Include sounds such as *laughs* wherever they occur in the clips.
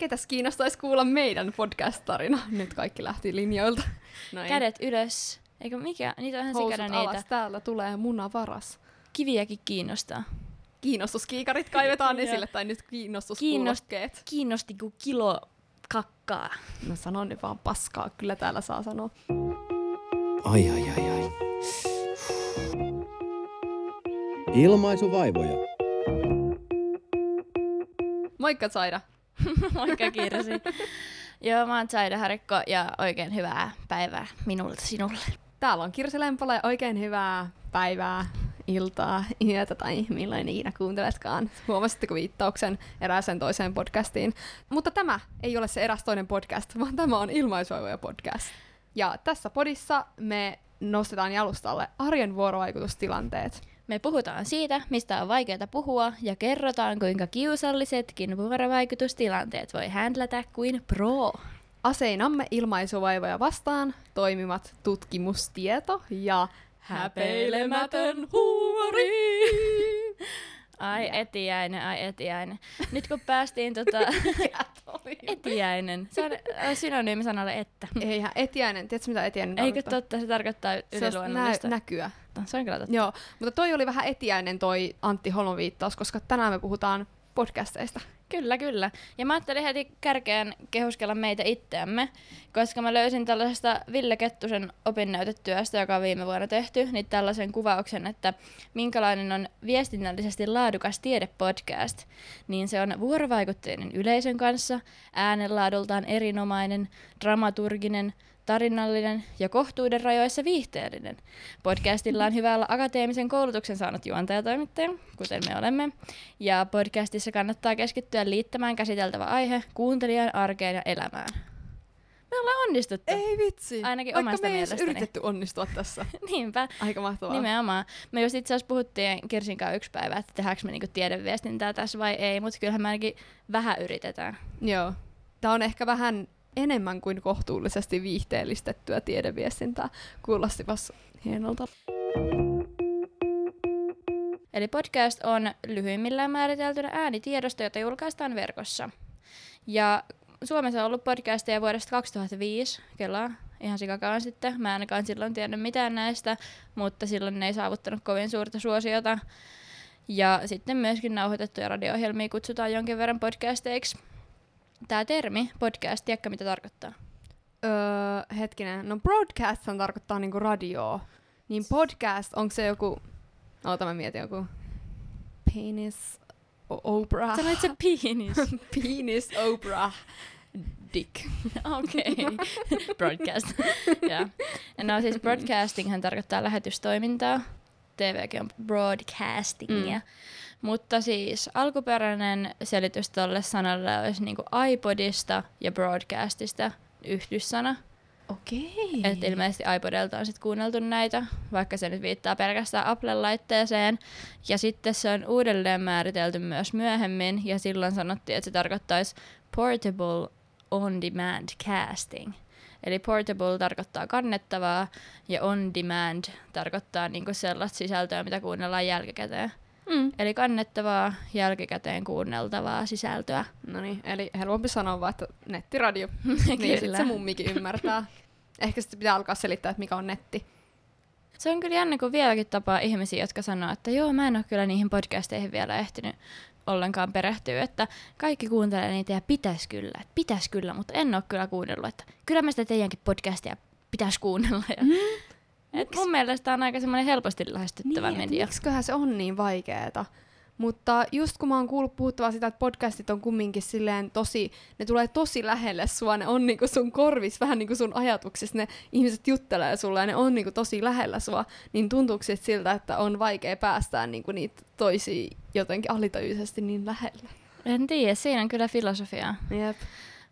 ketäs kiinnostaisi kuulla meidän podcast-tarina? Nyt kaikki lähti linjoilta. No Kädet ylös. Eikö mikä? Niitä on ihan Housut sikana alas, niitä. täällä tulee munavaras. Kiviäkin kiinnostaa. Kiinnostuskiikarit kaivetaan esille, tai nyt kiinnostuskuulokkeet. Kiinnosti kuin kilo kakkaa. Mä sanon nyt vaan paskaa, kyllä täällä saa sanoa. Ai ai ai ai. Ilmaisuvaivoja. Moikka Saida. *laughs* Moikka Kirsi. Joo, mä oon Saida Harikko ja oikein hyvää päivää minulta sinulle. Täällä on Kirsi Lempala ja oikein hyvää päivää, iltaa, yötä tai milloin ikinä kuunteletkaan. Huomasitteko viittauksen erääseen toiseen podcastiin? Mutta tämä ei ole se eräs toinen podcast, vaan tämä on Ilmaisvaivoja podcast. Ja tässä podissa me nostetaan jalustalle arjen vuorovaikutustilanteet. Me puhutaan siitä, mistä on vaikeaa puhua, ja kerrotaan, kuinka kiusallisetkin vuorovaikutustilanteet voi händlätä kuin pro. Aseinamme ilmaisuvaivoja vastaan toimivat tutkimustieto ja häpeilemätön huumori. Ai etiäinen, ai etiäinen. Nyt kun päästiin tota... *laughs* etiäinen. Se on äh, synonyymi sanalle että. Eihän etiäinen, tiedätkö mitä etiäinen Eikö tarkoittaa? totta, se tarkoittaa Se on yliluonnollista. nä- näkyä. se on kyllä totta. Joo, mutta toi oli vähän etiäinen toi Antti Holman viittaus, koska tänään me puhutaan podcasteista. Kyllä, kyllä. Ja mä ajattelin heti kärkeen kehuskella meitä itseämme, koska mä löysin tällaisesta Ville Kettusen opinnäytetyöstä, joka on viime vuonna tehty, niin tällaisen kuvauksen, että minkälainen on viestinnällisesti laadukas tiedepodcast, niin se on vuorovaikutteinen yleisön kanssa, äänenlaadultaan erinomainen, dramaturginen, tarinallinen ja kohtuuden rajoissa viihteellinen. Podcastilla on hyvä olla akateemisen koulutuksen saanut juontajatoimittaja, kuten me olemme. Ja podcastissa kannattaa keskittyä liittämään käsiteltävä aihe kuuntelijan arkeen ja elämään. Me ollaan onnistuttu. Ei vitsi. Ainakin Vaikka omasta me ei yritetty onnistua tässä. *laughs* Niinpä. Aika mahtavaa. Nimenomaan. Me just itse asiassa puhuttiin Kirsin kanssa yksi päivä, että tehdäänkö me niinku tiedeviestintää tässä vai ei, mutta kyllähän me ainakin vähän yritetään. Joo. Tämä on ehkä vähän enemmän kuin kohtuullisesti viihteellistettyä tiedeviestintää. Kuulostipas hienolta. Eli podcast on lyhyimmillään määriteltynä äänitiedosto, jota julkaistaan verkossa. Ja Suomessa on ollut podcasteja vuodesta 2005, kello ihan sikakaan sitten. Mä ainakaan silloin tiennyt mitään näistä, mutta silloin ne ei saavuttanut kovin suurta suosiota. Ja sitten myöskin nauhoitettuja radio-ohjelmia kutsutaan jonkin verran podcasteiksi. Tämä termi, podcast, tiedätkö mitä tarkoittaa? Öö, hetkinen. No broadcast tarkoittaa niinku radioa. Niin podcast, onko se joku... Oota mä mietin joku... Penis... Oprah. Sanoit se *laughs* penis. Penis Oprah. Dick. *laughs* Okei. *laughs* Broadcast. ja. No siis broadcastinghan tarkoittaa lähetystoimintaa. TVkin on broadcastingia. Mm. Mutta siis alkuperäinen selitys tolle sanalle olisi niinku iPodista ja broadcastista yhdyssana. Okei. Että ilmeisesti iPodelta on sitten kuunneltu näitä, vaikka se nyt viittaa pelkästään Apple-laitteeseen. Ja sitten se on uudelleen määritelty myös myöhemmin, ja silloin sanottiin, että se tarkoittaisi portable on-demand casting. Eli portable tarkoittaa kannettavaa, ja on-demand tarkoittaa niinku sellaista sisältöä, mitä kuunnellaan jälkikäteen. Mm. Eli kannettavaa, jälkikäteen kuunneltavaa sisältöä. No niin, eli helpompi sanoa vaan, että nettiradio. *laughs* niin sit se mummikin ymmärtää. Ehkä sitten pitää alkaa selittää, että mikä on netti. Se on kyllä jännä, kun vieläkin tapaa ihmisiä, jotka sanoo, että joo, mä en ole kyllä niihin podcasteihin vielä ehtinyt ollenkaan perehtyä, että kaikki kuuntelee niitä ja pitäisi kyllä, että pitäisi kyllä, mutta en ole kyllä kuunnellut, että kyllä mä sitä teidänkin podcastia pitäisi kuunnella. Ja, Mm. Et mun mielestä on aika semmoinen helposti lähestyttävä niin, media. Miksiköhän se on niin vaikeeta? Mutta just kun mä oon kuullut puhuttavaa sitä, että podcastit on kumminkin silleen tosi, ne tulee tosi lähelle sua, ne on niinku sun korvis, vähän niinku sun ajatuksissa, ne ihmiset juttelee sulle ja ne on niinku tosi lähellä sua, niin tuntuuko sit siltä, että on vaikea päästää niinku niitä toisia jotenkin alitajuisesti niin lähelle? En tiedä, siinä on kyllä filosofiaa. Jep.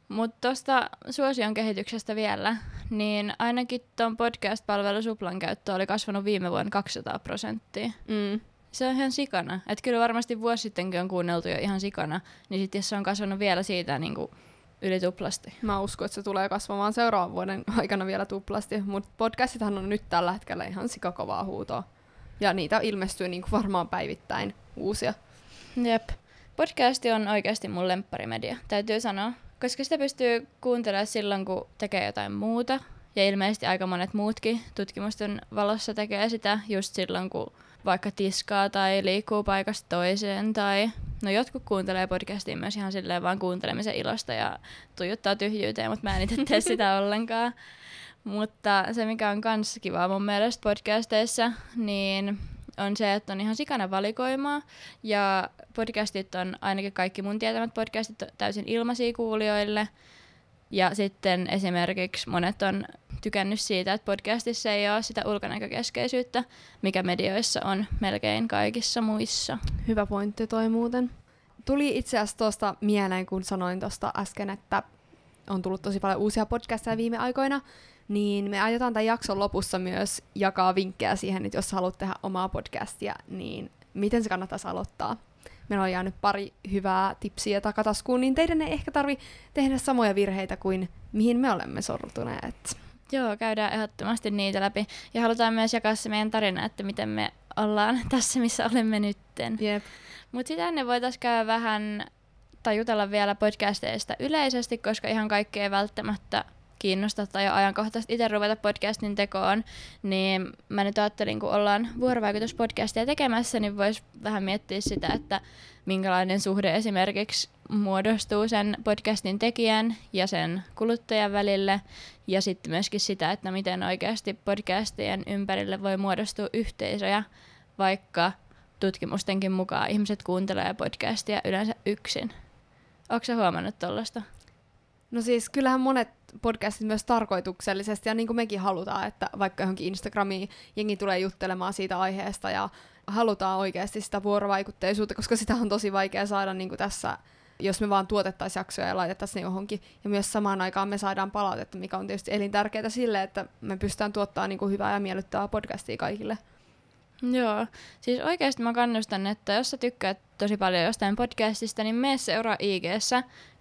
Mutta tuosta suosion kehityksestä vielä, niin ainakin tuon podcast-palvelu Suplan käyttö oli kasvanut viime vuonna 200 prosenttia. Mm. Se on ihan sikana. Että kyllä varmasti vuosi sittenkin on kuunneltu jo ihan sikana, niin sitten jos se on kasvanut vielä siitä niin kuin yli tuplasti. Mä uskon, että se tulee kasvamaan seuraavan vuoden aikana vielä tuplasti, mutta podcastithan on nyt tällä hetkellä ihan sikakovaa huutoa. Ja niitä ilmestyy niin kuin varmaan päivittäin uusia. Jep. Podcasti on oikeasti mun lempparimedia, täytyy sanoa. Koska sitä pystyy kuuntelemaan silloin, kun tekee jotain muuta. Ja ilmeisesti aika monet muutkin tutkimusten valossa tekee sitä just silloin, kun vaikka tiskaa tai liikkuu paikasta toiseen. Tai no jotkut kuuntelee podcastia myös ihan silleen vaan kuuntelemisen ilosta ja tuijuttaa tyhjyyteen, mutta mä en itse tee sitä *laughs* ollenkaan. Mutta se, mikä on kans kivaa mun mielestä podcasteissa, niin on se, että on ihan sikana valikoimaa. Ja podcastit on ainakin kaikki mun tietämät podcastit täysin ilmaisia kuulijoille. Ja sitten esimerkiksi monet on tykännyt siitä, että podcastissa ei ole sitä ulkonäkökeskeisyyttä, mikä medioissa on melkein kaikissa muissa. Hyvä pointti toi muuten. Tuli itse asiassa tuosta mieleen, kun sanoin tuosta äsken, että on tullut tosi paljon uusia podcasteja viime aikoina, niin me aiotaan tämän jakson lopussa myös jakaa vinkkejä siihen, että jos haluat tehdä omaa podcastia, niin miten se kannattaisi aloittaa. Meillä on jäänyt pari hyvää tipsiä takataskuun, niin teidän ei ehkä tarvi tehdä samoja virheitä kuin mihin me olemme sortuneet. Joo, käydään ehdottomasti niitä läpi. Ja halutaan myös jakaa se meidän tarina, että miten me ollaan *laughs* tässä, missä olemme nytten. Jep. Mutta sitä ennen voitaisiin käydä vähän tai jutella vielä podcasteista yleisesti, koska ihan kaikki ei välttämättä kiinnosta tai ole ajankohtaisesti itse ruveta podcastin tekoon, niin mä nyt ajattelin, kun ollaan vuorovaikutuspodcastia tekemässä, niin voisi vähän miettiä sitä, että minkälainen suhde esimerkiksi muodostuu sen podcastin tekijän ja sen kuluttajan välille, ja sitten myöskin sitä, että miten oikeasti podcastien ympärille voi muodostua yhteisöjä, vaikka tutkimustenkin mukaan ihmiset kuuntelee podcastia yleensä yksin. Onko huomannut tuollaista? No siis kyllähän monet podcastit myös tarkoituksellisesti, ja niin kuin mekin halutaan, että vaikka johonkin Instagramiin jengi tulee juttelemaan siitä aiheesta, ja halutaan oikeasti sitä vuorovaikutteisuutta, koska sitä on tosi vaikea saada niin kuin tässä, jos me vaan tuotettaisiin jaksoja ja laitettaisiin johonkin. Ja myös samaan aikaan me saadaan palautetta, mikä on tietysti elintärkeää sille, että me pystytään tuottamaan niin kuin hyvää ja miellyttävää podcastia kaikille. Joo, siis oikeasti mä kannustan, että jos sä tykkäät tosi paljon jostain podcastista, niin mene seuraa ig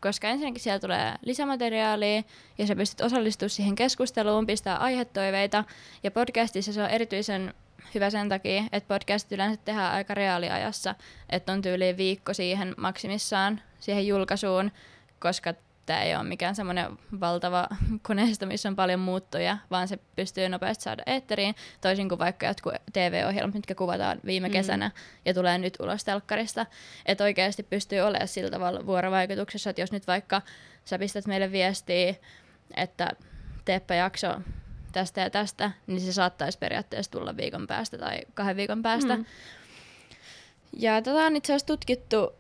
koska ensinnäkin siellä tulee lisämateriaalia ja sä pystyt osallistumaan siihen keskusteluun, pistää aihetoiveita. Ja podcastissa se on erityisen hyvä sen takia, että podcast yleensä tehdään aika reaaliajassa, että on tyyliin viikko siihen maksimissaan siihen julkaisuun, koska tämä ei ole mikään semmoinen valtava koneisto, missä on paljon muuttoja, vaan se pystyy nopeasti saada eetteriin, toisin kuin vaikka jotkut TV-ohjelmat, mitkä kuvataan viime mm. kesänä ja tulee nyt ulos telkkarista. Että oikeasti pystyy olemaan sillä tavalla vuorovaikutuksessa, että jos nyt vaikka sä pistät meille viestiä, että teepä jakso tästä ja tästä, niin se saattaisi periaatteessa tulla viikon päästä tai kahden viikon päästä. Mm. Ja tätä on itse asiassa tutkittu,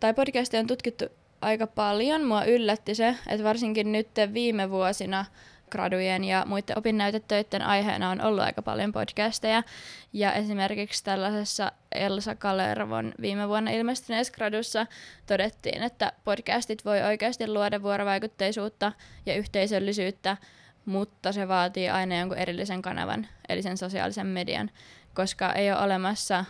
tai podcastia on tutkittu aika paljon. Mua yllätti se, että varsinkin nyt viime vuosina gradujen ja muiden opinnäytetöiden aiheena on ollut aika paljon podcasteja. Ja esimerkiksi tällaisessa Elsa Kalervon viime vuonna ilmestyneessä gradussa todettiin, että podcastit voi oikeasti luoda vuorovaikutteisuutta ja yhteisöllisyyttä, mutta se vaatii aina jonkun erillisen kanavan, eli sen sosiaalisen median, koska ei ole olemassa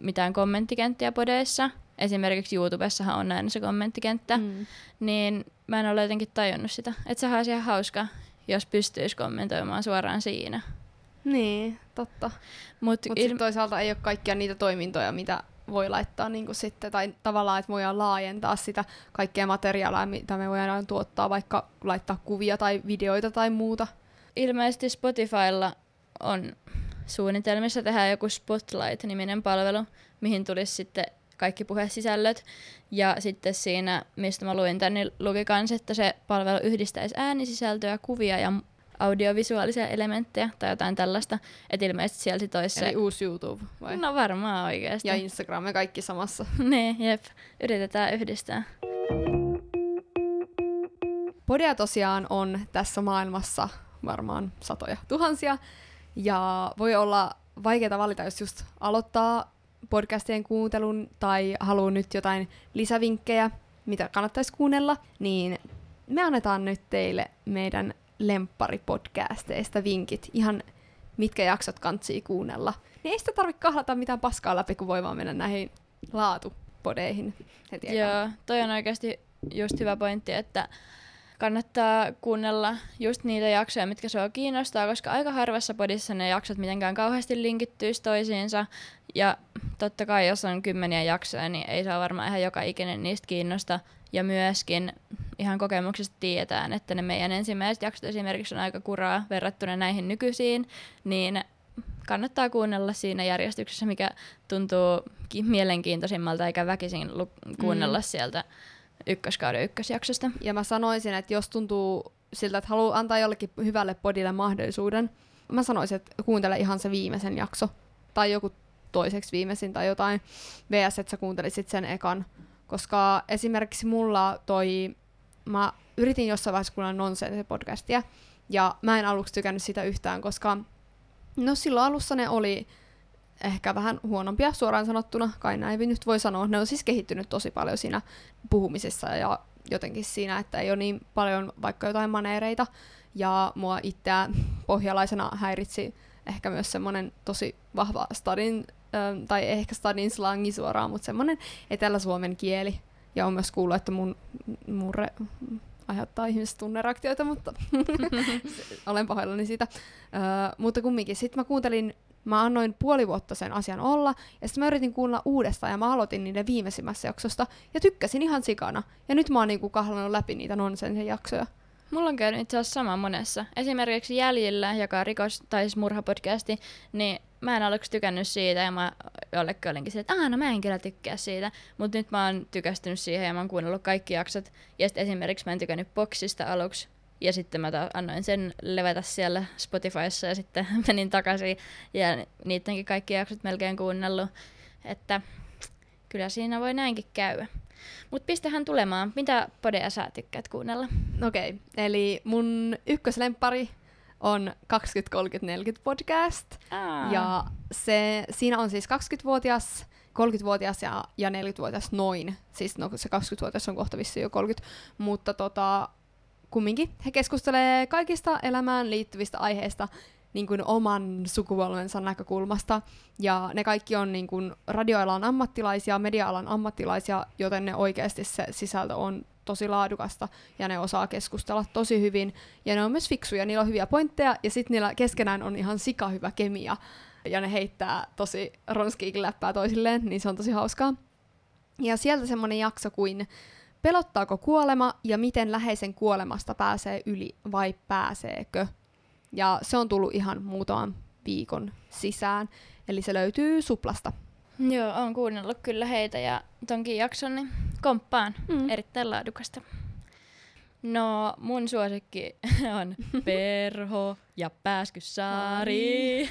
mitään kommenttikenttiä podeissa, esimerkiksi YouTubessahan on aina se kommenttikenttä, mm. niin mä en ole jotenkin tajunnut sitä. Että sehän olisi ihan hauska, jos pystyisi kommentoimaan suoraan siinä. Niin, totta. Mutta Mut il... toisaalta ei ole kaikkia niitä toimintoja, mitä voi laittaa niin kuin sitten, tai tavallaan, että voidaan laajentaa sitä kaikkea materiaalia, mitä me voidaan tuottaa, vaikka laittaa kuvia tai videoita tai muuta. Ilmeisesti Spotifylla on suunnitelmissa tehdä joku Spotlight-niminen palvelu, mihin tulisi sitten kaikki puhesisällöt. Ja sitten siinä, mistä mä luin tänne, niin luki kans, että se palvelu yhdistäisi äänisisältöä, kuvia ja audiovisuaalisia elementtejä tai jotain tällaista. Että ilmeisesti sieltä toisi Eli uusi YouTube vai? No varmaan oikeasti. Ja Instagram ja kaikki samassa. *laughs* niin, jep. Yritetään yhdistää. Podia tosiaan on tässä maailmassa varmaan satoja tuhansia. Ja voi olla vaikeaa valita, jos just aloittaa podcastien kuuntelun tai haluaa nyt jotain lisävinkkejä, mitä kannattaisi kuunnella, niin me annetaan nyt teille meidän lempparipodcasteista vinkit, ihan mitkä jaksot kantsii kuunnella. Niin ei sitä tarvitse kahlata mitään paskaa läpi, kun voi vaan mennä näihin laatupodeihin heti Joo, toi on oikeasti just hyvä pointti, että kannattaa kuunnella just niitä jaksoja, mitkä sua kiinnostaa, koska aika harvassa podissa ne jaksot mitenkään kauheasti linkittyisi toisiinsa. Ja totta kai, jos on kymmeniä jaksoja, niin ei saa varmaan ihan joka ikinen niistä kiinnosta. Ja myöskin ihan kokemuksesta tiedetään, että ne meidän ensimmäiset jaksot esimerkiksi on aika kuraa verrattuna näihin nykyisiin, niin kannattaa kuunnella siinä järjestyksessä, mikä tuntuu ki- mielenkiintoisimmalta, eikä väkisin lu- kuunnella mm. sieltä ykköskauden ykkösjaksosta. Ja mä sanoisin, että jos tuntuu siltä, että haluaa antaa jollekin hyvälle podille mahdollisuuden, mä sanoisin, että kuuntele ihan se viimeisen jakso. Tai joku toiseksi viimeisin tai jotain. VS, että sä kuuntelisit sen ekan. Koska esimerkiksi mulla toi, mä yritin jossain vaiheessa kuunnella nonsense podcastia, ja mä en aluksi tykännyt sitä yhtään, koska no silloin alussa ne oli ehkä vähän huonompia suoraan sanottuna, kai näin nyt voi sanoa. Ne on siis kehittynyt tosi paljon siinä puhumisessa ja jotenkin siinä, että ei ole niin paljon vaikka jotain maneereita. Ja mua itseä pohjalaisena häiritsi ehkä myös semmoinen tosi vahva stadin, äh, tai ehkä stadin slangi suoraan, mutta semmoinen etelä-suomen kieli. Ja on myös kuullut, että mun murre aiheuttaa ihmisistä tunnereaktioita, mutta *laughs* olen pahoillani siitä. Öö, mutta kumminkin, sitten mä kuuntelin, mä annoin puoli vuotta sen asian olla, ja sitten mä yritin kuunnella uudestaan, ja mä aloitin niiden viimeisimmässä jaksosta, ja tykkäsin ihan sikana. Ja nyt mä oon niinku kahlannut läpi niitä nonsensen jaksoja. Mulla on käynyt itse asiassa sama monessa. Esimerkiksi Jäljillä, joka on rikos- tai siis murhapodcasti, niin mä en aluksi tykännyt siitä ja mä jollekin olinkin se, että aah, no mä en kyllä tykkää siitä. Mutta nyt mä oon tykästynyt siihen ja mä oon kuunnellut kaikki jaksot. Ja sitten esimerkiksi mä en tykännyt Boxista aluksi. Ja sitten mä ta- annoin sen levätä siellä Spotifyssa ja sitten *laughs* menin takaisin ja niidenkin kaikki jaksot melkein kuunnellut. Että kyllä siinä voi näinkin käydä. Mutta pistähän tulemaan. Mitä podeja sä tykkäät kuunnella? Okei, okay, eli mun ykköslempari on 20-30-40 podcast. Aa. Ja se, siinä on siis 20-vuotias, 30-vuotias ja, ja 40-vuotias noin. Siis no, se 20-vuotias on kohta vissiin jo 30. Mutta tota, kumminkin he keskustelee kaikista elämään liittyvistä aiheista niin kuin oman sukupolvensa näkökulmasta. Ja ne kaikki on niin kuin radioalan ammattilaisia, media-alan ammattilaisia, joten ne oikeasti se sisältö on tosi laadukasta ja ne osaa keskustella tosi hyvin. Ja ne on myös fiksuja, niillä on hyviä pointteja ja sitten niillä keskenään on ihan sika hyvä kemia. Ja ne heittää tosi ronskiikin läppää toisilleen, niin se on tosi hauskaa. Ja sieltä semmonen jakso kuin Pelottaako kuolema ja miten läheisen kuolemasta pääsee yli vai pääseekö? Ja se on tullut ihan muutaman viikon sisään. Eli se löytyy Suplasta. Joo, on kuunnellut kyllä heitä ja tonkin jakson, niin komppaan. Mm. Erittäin laadukasta. No, mun suosikki *laughs* on Perho ja Pääskysaari.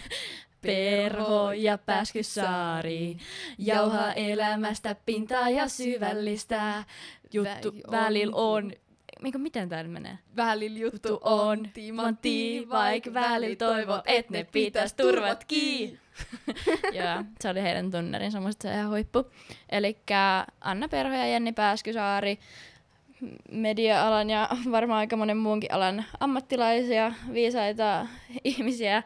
Perho ja Pääskysaari. Jauha elämästä pintaa ja syvällistä. Juttu Vä- välillä on... Mikä, miten tää menee? Välillä Juttu on timantti, vaik välillä toivo, et ne pitäis turvat kiinni. *laughs* Joo, se oli heidän tunnerinsa, musta se on ihan huippu. Eli Anna Perho ja Jenni Pääskysaari, media-alan ja varmaan aika monen muunkin alan ammattilaisia, viisaita ihmisiä,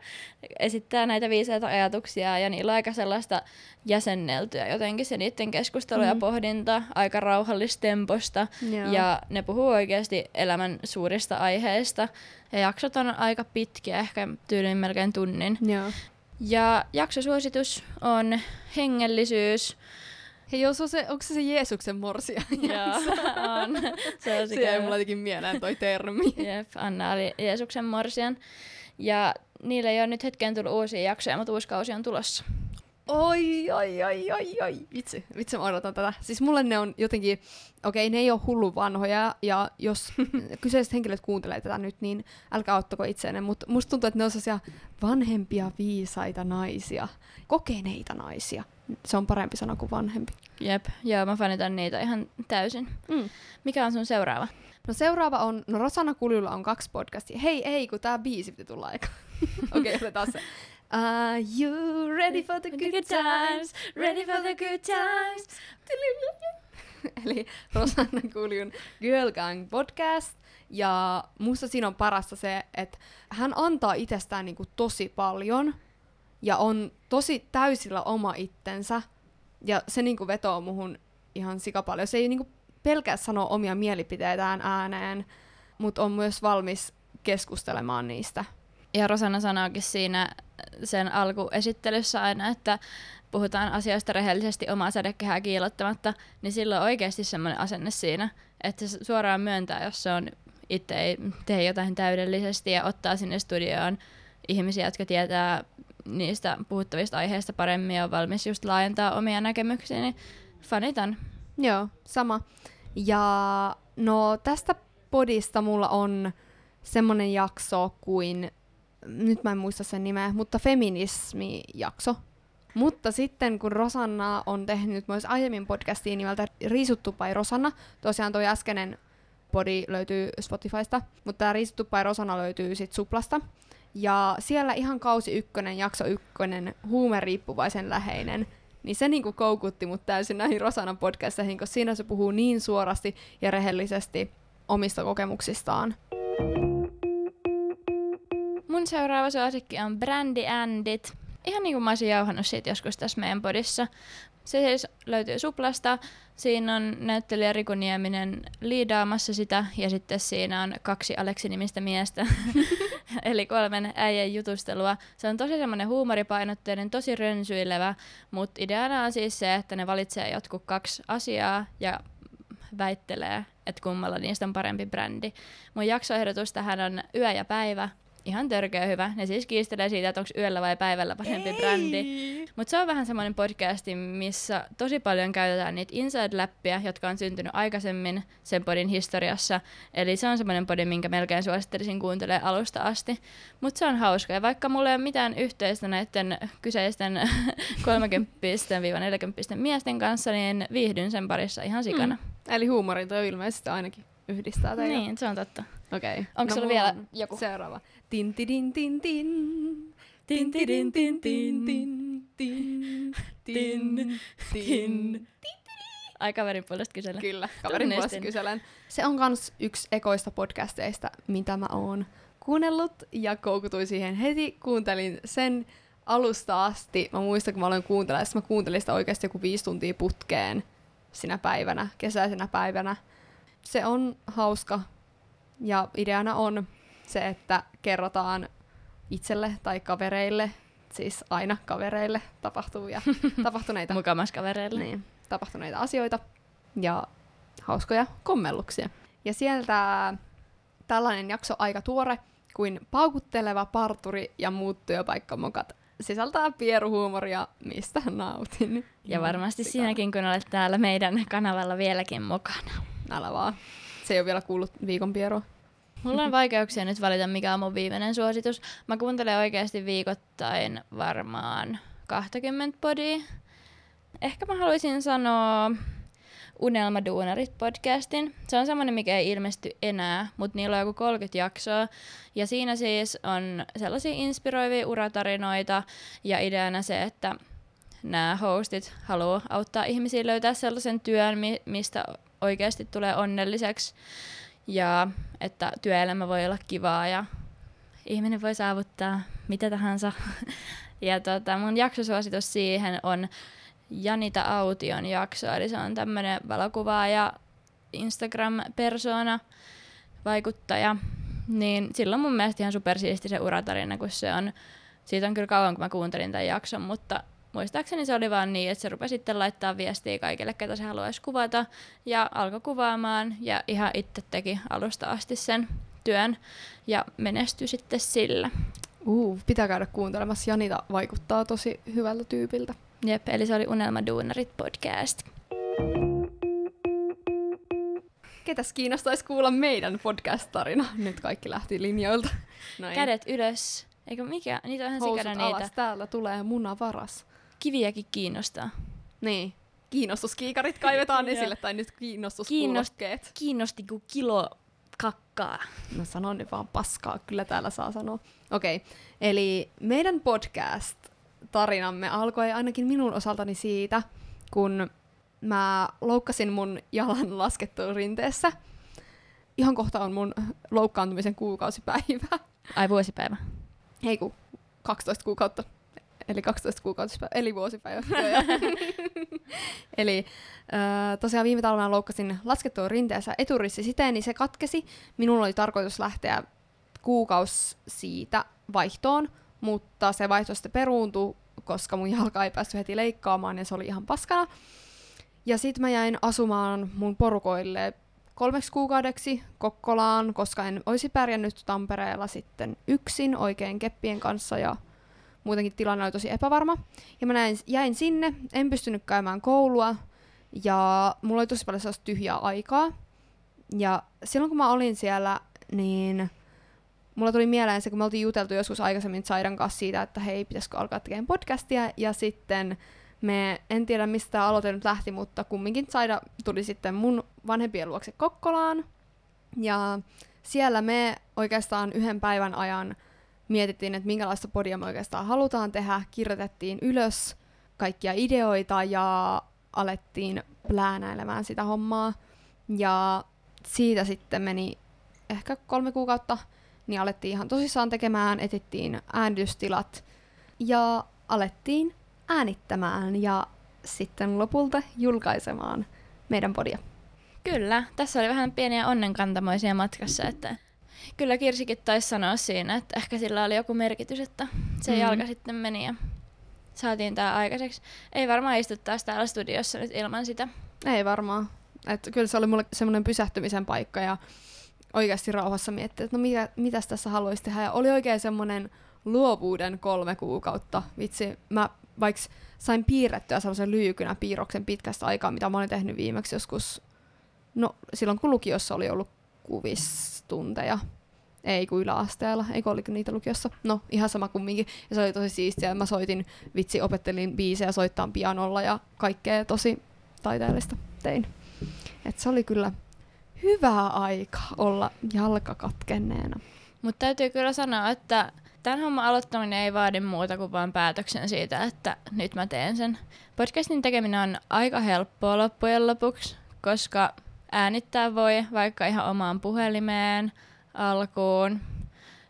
esittää näitä viisaita ajatuksia ja niillä on aika sellaista jäsenneltyä jotenkin se niiden keskustelu ja Mhm. pohdinta, aika rauhallistemposta Joo. ja ne puhuu oikeasti elämän suurista aiheista. Ja jaksot on aika pitkiä, ehkä tyyliin melkein tunnin. Joo. Ja jaksosuositus on hengellisyys. Hei, jos on se, onko se se Jeesuksen morsia? *laughs* Joo, on. Se on Se jäi mulla jotenkin mieleen toi termi. *laughs* Jep, Anna oli Jeesuksen morsian. Ja niille ei ole nyt hetkeen tullut uusia jaksoja, mutta uusi kausi on tulossa. Oi, oi, oi, oi, oi. Vitsi, vitsi mä odotan tätä. Siis mulle ne on jotenkin, okei, ne ei ole hullu vanhoja, ja jos *laughs* kyseiset henkilöt kuuntelee tätä nyt, niin älkää ottako itseenne, mutta musta tuntuu, että ne on sellaisia vanhempia, viisaita naisia, kokeneita naisia. Se on parempi sana kuin vanhempi. Jep, joo, mä fanitan niitä ihan täysin. Mm. Mikä on sun seuraava? No seuraava on, no Rosanna Kuljulla on kaksi podcastia. Hei, ei, kun tää biisi piti tulla aika. *laughs* Okei, okay, otetaan se. Are you ready for the good times? ready for the good times. *laughs* Eli Rosanna Kuljun Girl Gang podcast. Ja musta siinä on parasta se, että hän antaa itsestään niinku tosi paljon ja on tosi täysillä oma itsensä. Ja se niinku vetoo muhun ihan sikapaljon. Se ei niinku pelkää sanoa omia mielipiteitään ääneen, mutta on myös valmis keskustelemaan niistä. Ja Rosanna sanoikin siinä sen alkuesittelyssä aina, että puhutaan asioista rehellisesti omaa sädekehää kiilottamatta, niin silloin on oikeasti semmoinen asenne siinä, että se suoraan myöntää, jos se on itse ei tee jotain täydellisesti ja ottaa sinne studioon ihmisiä, jotka tietää niistä puhuttavista aiheista paremmin ja on valmis just laajentaa omia näkemyksiä, niin fanitan. Joo, sama. Ja no tästä podista mulla on semmonen jakso kuin, nyt mä en muista sen nimeä, mutta feminismi-jakso. Mutta sitten kun Rosanna on tehnyt myös aiemmin podcastiin nimeltä Riisuttu by Rosanna, tosiaan toi äskeinen podi löytyy Spotifysta, mutta tämä Riisuttu by Rosanna löytyy sit Suplasta. Ja siellä ihan kausi ykkönen, jakso ykkönen, huumeriippuvaisen läheinen, niin se niinku koukutti mut täysin näihin Rosanan podcasteihin, koska siinä se puhuu niin suorasti ja rehellisesti omista kokemuksistaan. Mun seuraava suosikki on Brandy Andit. Ihan niin kuin mä olisin jauhannut siitä joskus tässä meidän podissa. Se siis löytyy Suplasta. Siinä on näyttelijä Riku Nieminen liidaamassa sitä ja sitten siinä on kaksi Aleksi-nimistä miestä, *laughs* eli kolmen äijän jutustelua. Se on tosi semmoinen huumoripainotteinen, tosi rönsyilevä, mutta ideana on siis se, että ne valitsee jotkut kaksi asiaa ja väittelee, että kummalla niistä on parempi brändi. Mun jaksoehdotus tähän on Yö ja päivä, ihan törkeä hyvä. Ne siis kiistelee siitä, että onko yöllä vai päivällä parempi Ei. brändi. Mutta se on vähän semmoinen podcasti, missä tosi paljon käytetään niitä inside-läppiä, jotka on syntynyt aikaisemmin sen podin historiassa. Eli se on semmoinen podi, minkä melkein suosittelisin kuuntelee alusta asti. Mutta se on hauska. Ja vaikka mulla ei ole mitään yhteistä näiden kyseisten *laughs* 30-40 miesten kanssa, niin viihdyn sen parissa ihan sikana. Mm. Eli huumorin toi ilmeisesti ainakin yhdistää teitä. Niin, se on totta. Okei. Okay. Onko no, sulla vielä joku? Seuraava. Tin tin tin tin. Tin tin tin tin tin tin Ai kaverin puolesta kyselen. Kyllä, kaverin puolesta kyselen. Se on kans yksi ekoista podcasteista, mitä mä oon kuunnellut ja koukutuin siihen heti. Kuuntelin sen alusta asti. Mä muistan, kun mä aloin kuuntelemaan, mä kuuntelin sitä oikeasti joku viisi tuntia putkeen sinä päivänä, kesäisenä päivänä. Se on hauska ja ideana on se, että kerrotaan itselle tai kavereille, siis aina kavereille tapahtuvia, *laughs* tapahtuneita, Mukamas kavereille. Niin, tapahtuneita asioita ja hauskoja kommelluksia. Ja sieltä tällainen jakso aika tuore kuin paukutteleva parturi ja muut työpaikkamokat sisältää pieruhuumoria, mistä nautin. Ja varmasti sinäkin, kun olet täällä meidän kanavalla vieläkin mukana. Älä vaan. Se ei ole vielä kuullut viikon pierua. Mulla on vaikeuksia nyt valita, mikä on mun viimeinen suositus. Mä kuuntelen oikeasti viikoittain varmaan 20 podia. Ehkä mä haluaisin sanoa Unelmaduunarit podcastin. Se on semmoinen, mikä ei ilmesty enää, mutta niillä on joku 30 jaksoa. Ja siinä siis on sellaisia inspiroivia uratarinoita ja ideana se, että nämä hostit haluaa auttaa ihmisiä löytää sellaisen työn, mistä oikeasti tulee onnelliseksi ja että työelämä voi olla kivaa ja ihminen voi saavuttaa mitä tahansa. *laughs* ja tota, mun jaksosuositus siihen on Janita Aution jakso, eli se on tämmöinen valokuvaaja, Instagram-persona, vaikuttaja. Niin silloin mun mielestä ihan supersiisti se uratarina, kun se on, siitä on kyllä kauan kun mä kuuntelin tämän jakson, mutta muistaakseni se oli vaan niin, että se rupesi sitten laittaa viestiä kaikille, ketä se haluaisi kuvata, ja alkoi kuvaamaan, ja ihan itse teki alusta asti sen työn, ja menestyi sitten sillä. Uh, pitää käydä kuuntelemassa. Janita vaikuttaa tosi hyvältä tyypiltä. Jep, eli se oli Unelma Duunarit podcast. Ketäs kiinnostaisi kuulla meidän podcast-tarina? Nyt kaikki lähti linjoilta. *laughs* Noin. Kädet ylös. Eikö mikä? Niitä on ihan sikana alas. niitä. Täällä tulee munavaras kiviäkin kiinnostaa. Niin. Kiinnostuskiikarit kaivetaan *laughs* esille, tai nyt kiinnostuskuulokkeet. Kiinnosti kuin kilo kakkaa. No sanon nyt vaan paskaa, kyllä täällä saa sanoa. Okei, okay. eli meidän podcast-tarinamme alkoi ainakin minun osaltani siitä, kun mä loukkasin mun jalan laskettuun rinteessä. Ihan kohta on mun loukkaantumisen kuukausipäivä. Ai vuosipäivä? Ei kun 12 kuukautta eli 12 kuukautta, eli vuosipäivä. *laughs* *laughs* eli äh, tosiaan viime talvena loukkasin laskettua rinteessä eturissi siten, niin se katkesi. Minun oli tarkoitus lähteä kuukaus siitä vaihtoon, mutta se vaihto sitten peruuntui, koska mun jalka ei päässyt heti leikkaamaan ja se oli ihan paskana. Ja sitten mä jäin asumaan mun porukoille kolmeksi kuukaudeksi Kokkolaan, koska en olisi pärjännyt Tampereella sitten yksin oikein keppien kanssa ja muutenkin tilanne oli tosi epävarma. Ja mä näin, jäin sinne, en pystynyt käymään koulua ja mulla oli tosi paljon sellaista tyhjää aikaa. Ja silloin kun mä olin siellä, niin mulla tuli mieleen se, kun me oltiin juteltu joskus aikaisemmin Saidan kanssa siitä, että hei, pitäisikö alkaa tekemään podcastia, ja sitten me, en tiedä mistä aloite nyt lähti, mutta kumminkin Saida tuli sitten mun vanhempien luokse Kokkolaan, ja siellä me oikeastaan yhden päivän ajan mietittiin, että minkälaista podia me oikeastaan halutaan tehdä, kirjoitettiin ylös kaikkia ideoita ja alettiin pläänäilemään sitä hommaa. Ja siitä sitten meni ehkä kolme kuukautta, niin alettiin ihan tosissaan tekemään, etittiin äänitystilat ja alettiin äänittämään ja sitten lopulta julkaisemaan meidän podia. Kyllä, tässä oli vähän pieniä onnenkantamoisia matkassa, että kyllä Kirsikin taisi sanoa siinä, että ehkä sillä oli joku merkitys, että se mm. jalka sitten meni ja saatiin tämä aikaiseksi. Ei varmaan istuttaisi täällä studiossa nyt ilman sitä. Ei varmaan. Et kyllä se oli mulle semmoinen pysähtymisen paikka ja oikeasti rauhassa miettiä, että no mitä, mitäs tässä haluaisi tehdä. Ja oli oikein semmoinen luovuuden kolme kuukautta. Vitsi, mä vaikka sain piirrettyä sellaisen lyykynä piirroksen pitkästä aikaa, mitä mä olin tehnyt viimeksi joskus, no silloin kun lukiossa oli ollut kuvistunteja. Ei kuin yläasteella, eikö oliko niitä lukiossa? No, ihan sama kumminkin. Ja se oli tosi siistiä. Mä soitin, vitsi, opettelin biisejä soittaa pianolla ja kaikkea tosi taiteellista tein. Et se oli kyllä hyvä aika olla jalka katkenneena. Mutta täytyy kyllä sanoa, että tämän homman aloittaminen ei vaadi muuta kuin vain päätöksen siitä, että nyt mä teen sen. Podcastin tekeminen on aika helppoa loppujen lopuksi, koska äänittää voi vaikka ihan omaan puhelimeen alkuun.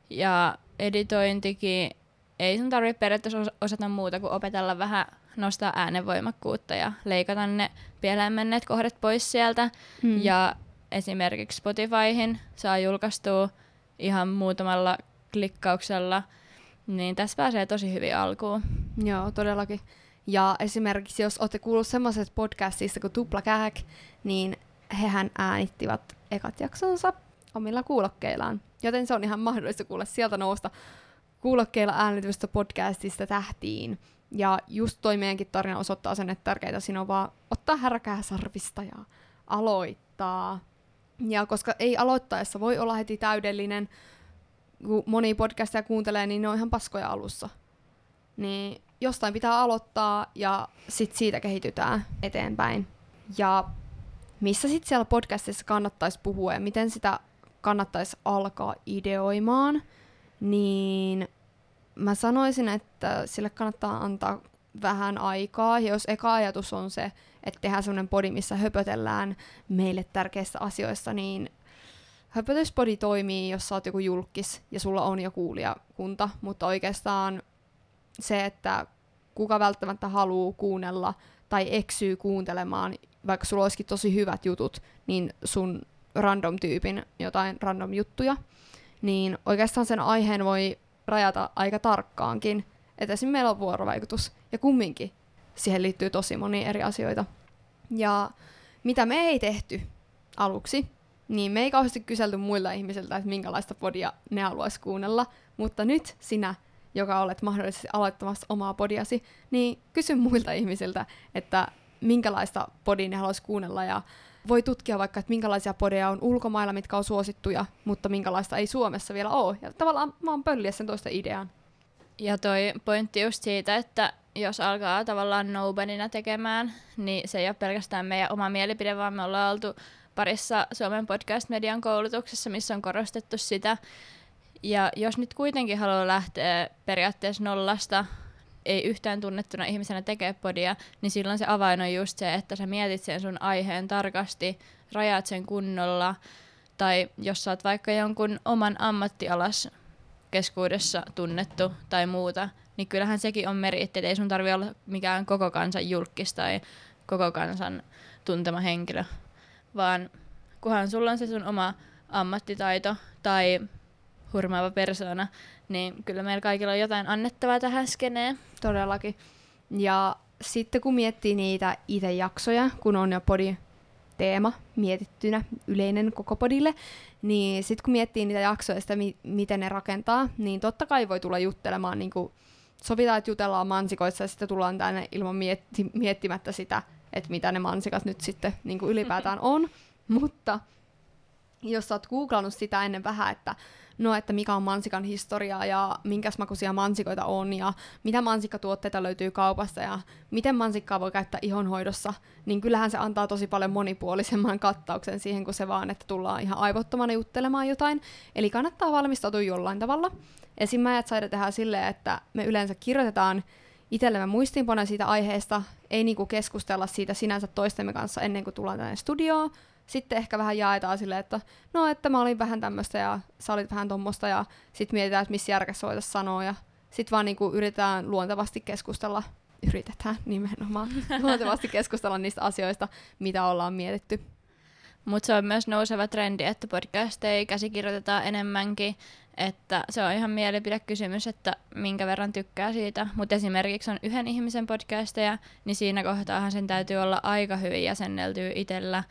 Ja editointikin ei sun tarvitse periaatteessa osata muuta kuin opetella vähän nostaa äänenvoimakkuutta ja leikata ne pieleen menneet kohdat pois sieltä. Hmm. Ja esimerkiksi Spotifyhin saa julkaistua ihan muutamalla klikkauksella, niin tässä pääsee tosi hyvin alkuun. Joo, todellakin. Ja esimerkiksi jos olette kuullut semmoisesta podcastista kuin Tupla Kähäk, niin hehän äänittivät ekat jaksonsa omilla kuulokkeillaan. Joten se on ihan mahdollista kuulla sieltä nousta kuulokkeilla äänitystä podcastista tähtiin. Ja just toi meidänkin tarina osoittaa sen, että tärkeintä siinä on vaan ottaa härkää sarvista ja aloittaa. Ja koska ei aloittaessa voi olla heti täydellinen, kun moni podcastia kuuntelee, niin ne on ihan paskoja alussa. Niin jostain pitää aloittaa ja sit siitä kehitytään eteenpäin. Ja missä sitten siellä podcastissa kannattaisi puhua ja miten sitä kannattaisi alkaa ideoimaan, niin mä sanoisin, että sille kannattaa antaa vähän aikaa. Ja jos eka ajatus on se, että tehdään sellainen podi, missä höpötellään meille tärkeistä asioista, niin höpötyspodi toimii, jos sä oot joku julkis ja sulla on jo kuulijakunta, mutta oikeastaan se, että kuka välttämättä haluaa kuunnella tai eksyy kuuntelemaan, vaikka sulla olisikin tosi hyvät jutut, niin sun random tyypin jotain random juttuja, niin oikeastaan sen aiheen voi rajata aika tarkkaankin. Että esimerkiksi meillä on vuorovaikutus, ja kumminkin siihen liittyy tosi monia eri asioita. Ja mitä me ei tehty aluksi, niin me ei kauheasti kyselty muilta ihmisiltä, että minkälaista podia ne haluaisi kuunnella, mutta nyt sinä, joka olet mahdollisesti aloittamassa omaa podiasi, niin kysy muilta ihmisiltä, että minkälaista podia ne haluaisi kuunnella ja voi tutkia vaikka, että minkälaisia podeja on ulkomailla, mitkä on suosittuja, mutta minkälaista ei Suomessa vielä ole. Ja tavallaan mä oon pölliä sen toista idean. Ja toi pointti just siitä, että jos alkaa tavallaan nobodyna tekemään, niin se ei ole pelkästään meidän oma mielipide, vaan me ollaan oltu parissa Suomen podcast-median koulutuksessa, missä on korostettu sitä. Ja jos nyt kuitenkin haluaa lähteä periaatteessa nollasta, ei yhtään tunnettuna ihmisenä tekee podia, niin silloin se avain on just se, että sä mietit sen sun aiheen tarkasti, rajaat sen kunnolla, tai jos sä oot vaikka jonkun oman ammattialas keskuudessa tunnettu tai muuta, niin kyllähän sekin on meriitti, että ei sun tarvi olla mikään koko kansan julkis tai koko kansan tuntema henkilö, vaan kunhan sulla on se sun oma ammattitaito tai hurmaava persoona, niin kyllä meillä kaikilla on jotain annettavaa tähän skeneen. Todellakin. Ja sitten kun miettii niitä itse jaksoja, kun on jo podi teema mietittynä, yleinen koko podille, niin sitten kun miettii niitä jaksoja sitä, mi- miten ne rakentaa, niin totta kai voi tulla juttelemaan, niin kuin sovitaan, että jutellaan mansikoissa ja sitten tullaan tänne ilman mietti- miettimättä sitä, että mitä ne mansikat nyt sitten niin kuin ylipäätään *laughs* on, mutta jos sä oot googlannut sitä ennen vähän, että no, että mikä on mansikan historia ja minkä makuisia mansikoita on ja mitä mansikkatuotteita löytyy kaupasta ja miten mansikkaa voi käyttää ihonhoidossa, niin kyllähän se antaa tosi paljon monipuolisemman kattauksen siihen kuin se vaan, että tullaan ihan aivottomana juttelemaan jotain. Eli kannattaa valmistautua jollain tavalla. Esim. mä saada tehdä silleen, että me yleensä kirjoitetaan itsellemme muistiinpanoja siitä aiheesta, ei niinku keskustella siitä sinänsä toistemme kanssa ennen kuin tullaan tänne studioon, sitten ehkä vähän jaetaan silleen, että no, että mä olin vähän tämmöistä ja sä olit vähän tommosta ja sitten mietitään, että missä järkessä voitaisiin sanoa ja sitten vaan niinku yritetään luontevasti keskustella, yritetään nimenomaan *laughs* luontevasti keskustella niistä asioista, mitä ollaan mietitty. Mutta se on myös nouseva trendi, että podcasteja käsikirjoitetaan enemmänkin, että se on ihan mielipidekysymys, että minkä verran tykkää siitä. Mutta esimerkiksi on yhden ihmisen podcasteja, niin siinä kohtaahan sen täytyy olla aika hyvin jäsenneltyä itsellä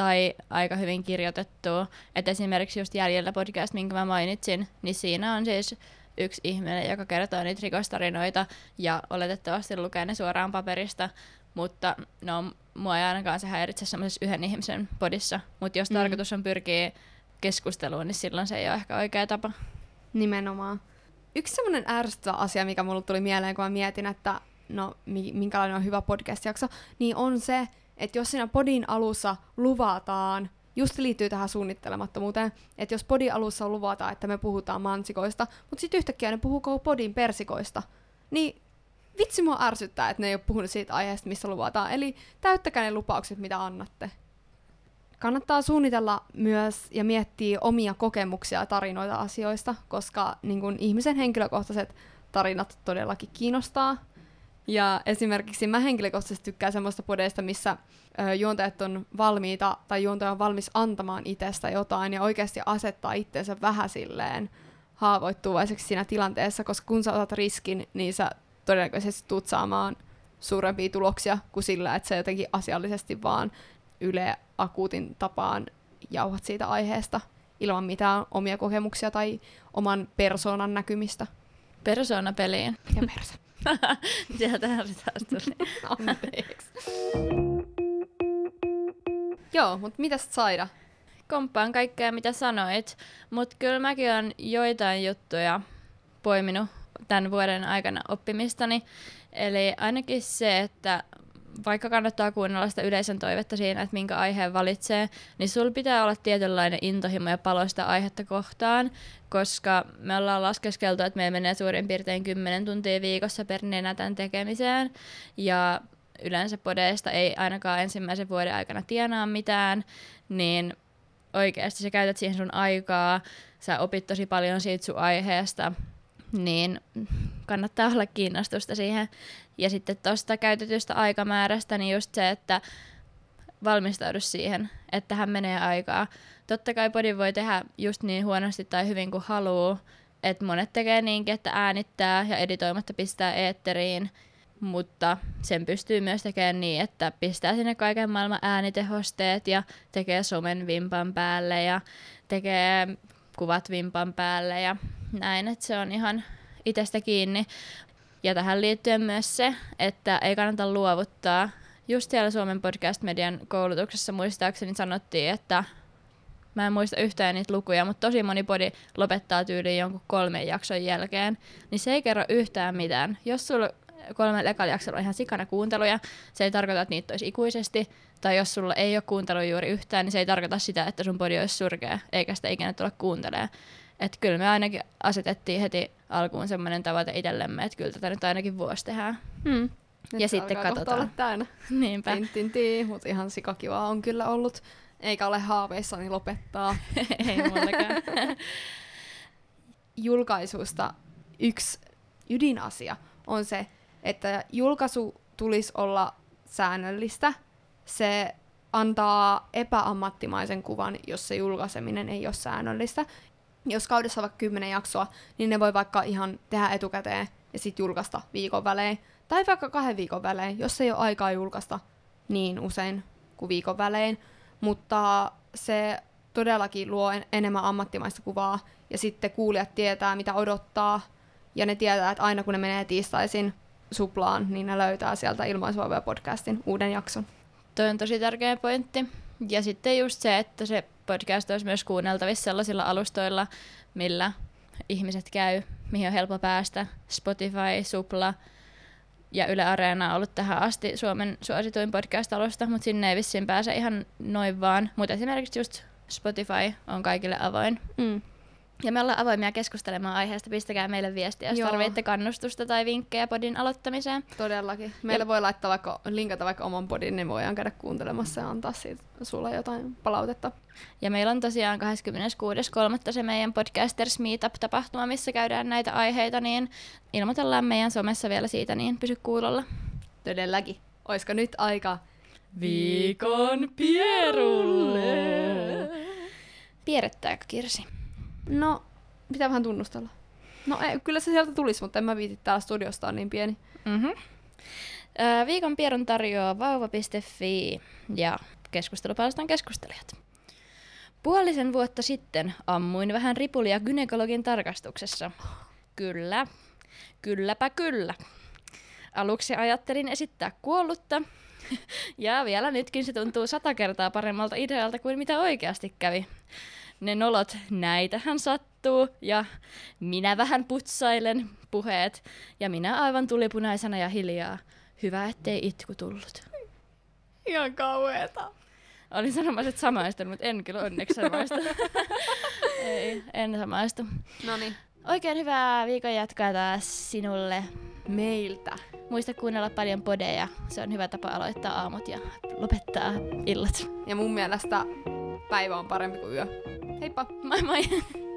tai aika hyvin kirjoitettu. Et esimerkiksi just Jäljellä podcast, minkä mä mainitsin, niin siinä on siis yksi ihminen, joka kertoo niitä rikostarinoita ja oletettavasti lukee ne suoraan paperista, mutta no, mua ei ainakaan se häiritse semmoisessa yhden ihmisen podissa, mutta jos mm. tarkoitus on pyrkiä keskusteluun, niin silloin se ei ole ehkä oikea tapa. Nimenomaan. Yksi semmoinen ärsyttävä asia, mikä mulle tuli mieleen, kun mä mietin, että no, minkälainen on hyvä podcast-jakso, niin on se, että jos siinä podin alussa luvataan, just liittyy tähän suunnittelemattomuuteen, että jos podin alussa luvataan, että me puhutaan mansikoista, mutta sitten yhtäkkiä ne puhuu podin persikoista, niin vitsi mua ärsyttää, että ne ei ole puhunut siitä aiheesta, missä luvataan. Eli täyttäkää ne lupaukset, mitä annatte. Kannattaa suunnitella myös ja miettiä omia kokemuksia ja tarinoita asioista, koska niin kun, ihmisen henkilökohtaiset tarinat todellakin kiinnostaa. Ja esimerkiksi mä henkilökohtaisesti tykkään semmoista podeista, missä ö, juontajat on valmiita tai juontaja on valmis antamaan itsestä jotain ja oikeasti asettaa itseensä vähän silleen haavoittuvaiseksi siinä tilanteessa, koska kun sä otat riskin, niin sä todennäköisesti tuut saamaan suurempia tuloksia kuin sillä, että sä jotenkin asiallisesti vaan yle akuutin tapaan jauhat siitä aiheesta ilman mitään omia kokemuksia tai oman persoonan näkymistä. Persoonapeliin. Ja persa. Sieltähän se taas tuli. Anteeksi. Joo, mutta mitäs Saida? Komppaan kaikkea, mitä sanoit, mutta kyllä mäkin olen joitain juttuja poiminut tämän vuoden aikana oppimistani. Eli ainakin se, että vaikka kannattaa kuunnella sitä yleisön toivetta siinä, että minkä aiheen valitsee, niin sulla pitää olla tietynlainen intohimo ja palo sitä aihetta kohtaan, koska me ollaan laskeskeltu, että meillä menee suurin piirtein 10 tuntia viikossa per nenätän tekemiseen, ja yleensä podeista ei ainakaan ensimmäisen vuoden aikana tienaa mitään, niin oikeasti sä käytät siihen sun aikaa, sä opit tosi paljon siitä sun aiheesta, niin kannattaa olla kiinnostusta siihen. Ja sitten tuosta käytetystä aikamäärästä, niin just se, että valmistaudu siihen, että tähän menee aikaa. Totta kai podin voi tehdä just niin huonosti tai hyvin kuin haluaa, että monet tekee niinkin, että äänittää ja editoimatta pistää eetteriin, mutta sen pystyy myös tekemään niin, että pistää sinne kaiken maailman äänitehosteet ja tekee somen vimpan päälle ja tekee kuvat vimpan päälle ja näin, että se on ihan itsestä kiinni. Ja tähän liittyen myös se, että ei kannata luovuttaa. Just siellä Suomen podcast-median koulutuksessa muistaakseni sanottiin, että mä en muista yhtään niitä lukuja, mutta tosi moni podi lopettaa tyyliin jonkun kolmen jakson jälkeen, niin se ei kerro yhtään mitään. Jos sulla kolme ekalla jaksolla on ihan sikana kuunteluja, se ei tarkoita, että niitä olisi ikuisesti, tai jos sulla ei ole kuuntelua juuri yhtään, niin se ei tarkoita sitä, että sun podi olisi surkea, eikä sitä ikinä tulla kuuntelemaan. Että kyllä me ainakin asetettiin heti alkuun semmoinen tavoite itsellemme, että kyllä tätä nyt ainakin vuosi tehdään. Hmm. ja sitten katsotaan. olla täynnä. *laughs* Niinpä. Tintintii, mutta ihan sikakivaa on kyllä ollut. Eikä ole haaveissani lopettaa. *laughs* Ei mullakaan. *laughs* Julkaisusta yksi ydinasia on se, että julkaisu tulisi olla säännöllistä. Se antaa epäammattimaisen kuvan, jos se julkaiseminen ei ole säännöllistä jos kaudessa on vaikka kymmenen jaksoa, niin ne voi vaikka ihan tehdä etukäteen ja sitten julkaista viikon välein. Tai vaikka kahden viikon välein, jos ei ole aikaa julkaista niin usein kuin viikon välein. mutta se todellakin luo en- enemmän ammattimaista kuvaa, ja sitten kuulijat tietää, mitä odottaa, ja ne tietää, että aina kun ne menee tiistaisin suplaan, niin ne löytää sieltä Ilmaisuovea podcastin uuden jakson. Toi on tosi tärkeä pointti. Ja sitten just se, että se podcast olisi myös kuunneltavissa sellaisilla alustoilla, millä ihmiset käy, mihin on helppo päästä. Spotify, Supla ja Yle Areena on ollut tähän asti Suomen suosituin podcast-alusta, mutta sinne ei vissiin pääse ihan noin vaan. Mutta esimerkiksi just Spotify on kaikille avoin. Mm. Ja me ollaan avoimia keskustelemaan aiheesta. Pistäkää meille viestiä, jos Joo. tarvitsette kannustusta tai vinkkejä podin aloittamiseen. Todellakin. Meillä voi laittaa vaikka, linkata vaikka oman podin, niin voidaan käydä kuuntelemassa ja antaa siitä sulle jotain palautetta. Ja meillä on tosiaan 26.3. se meidän Podcasters Meetup-tapahtuma, missä käydään näitä aiheita, niin ilmoitellaan meidän somessa vielä siitä, niin pysy kuulolla. Todellakin. Oisko nyt aika Viikon pierulle. Pierrettääkö Kirsi? No, pitää vähän tunnustella. No ei, kyllä se sieltä tulisi, mutta en mä viiti täällä studiosta on niin pieni. Mm-hmm. Öö, viikon pierun tarjoaa vauva.fi ja keskustelupalstan keskustelijat. Puolisen vuotta sitten ammuin vähän ripulia gynekologin tarkastuksessa. Kyllä, kylläpä kyllä. Aluksi ajattelin esittää kuollutta, *laughs* ja vielä nytkin se tuntuu sata kertaa paremmalta idealta kuin mitä oikeasti kävi. Ne nolot, näitähän sattuu, ja minä vähän putsailen puheet, ja minä aivan tulipunaisena ja hiljaa. Hyvä, ettei itku tullut. Ihan kauheeta. Olin sanomassa, että samaistun, mutta en kyllä onneksi samaistu. *laughs* Ei, en samaistu. No niin. Oikein hyvää viikon jatkaa taas sinulle. Meiltä. Muista kuunnella paljon podeja. Se on hyvä tapa aloittaa aamut ja lopettaa illat. Ja mun mielestä päivä on parempi kuin yö. Heippa! Moi moi! *laughs*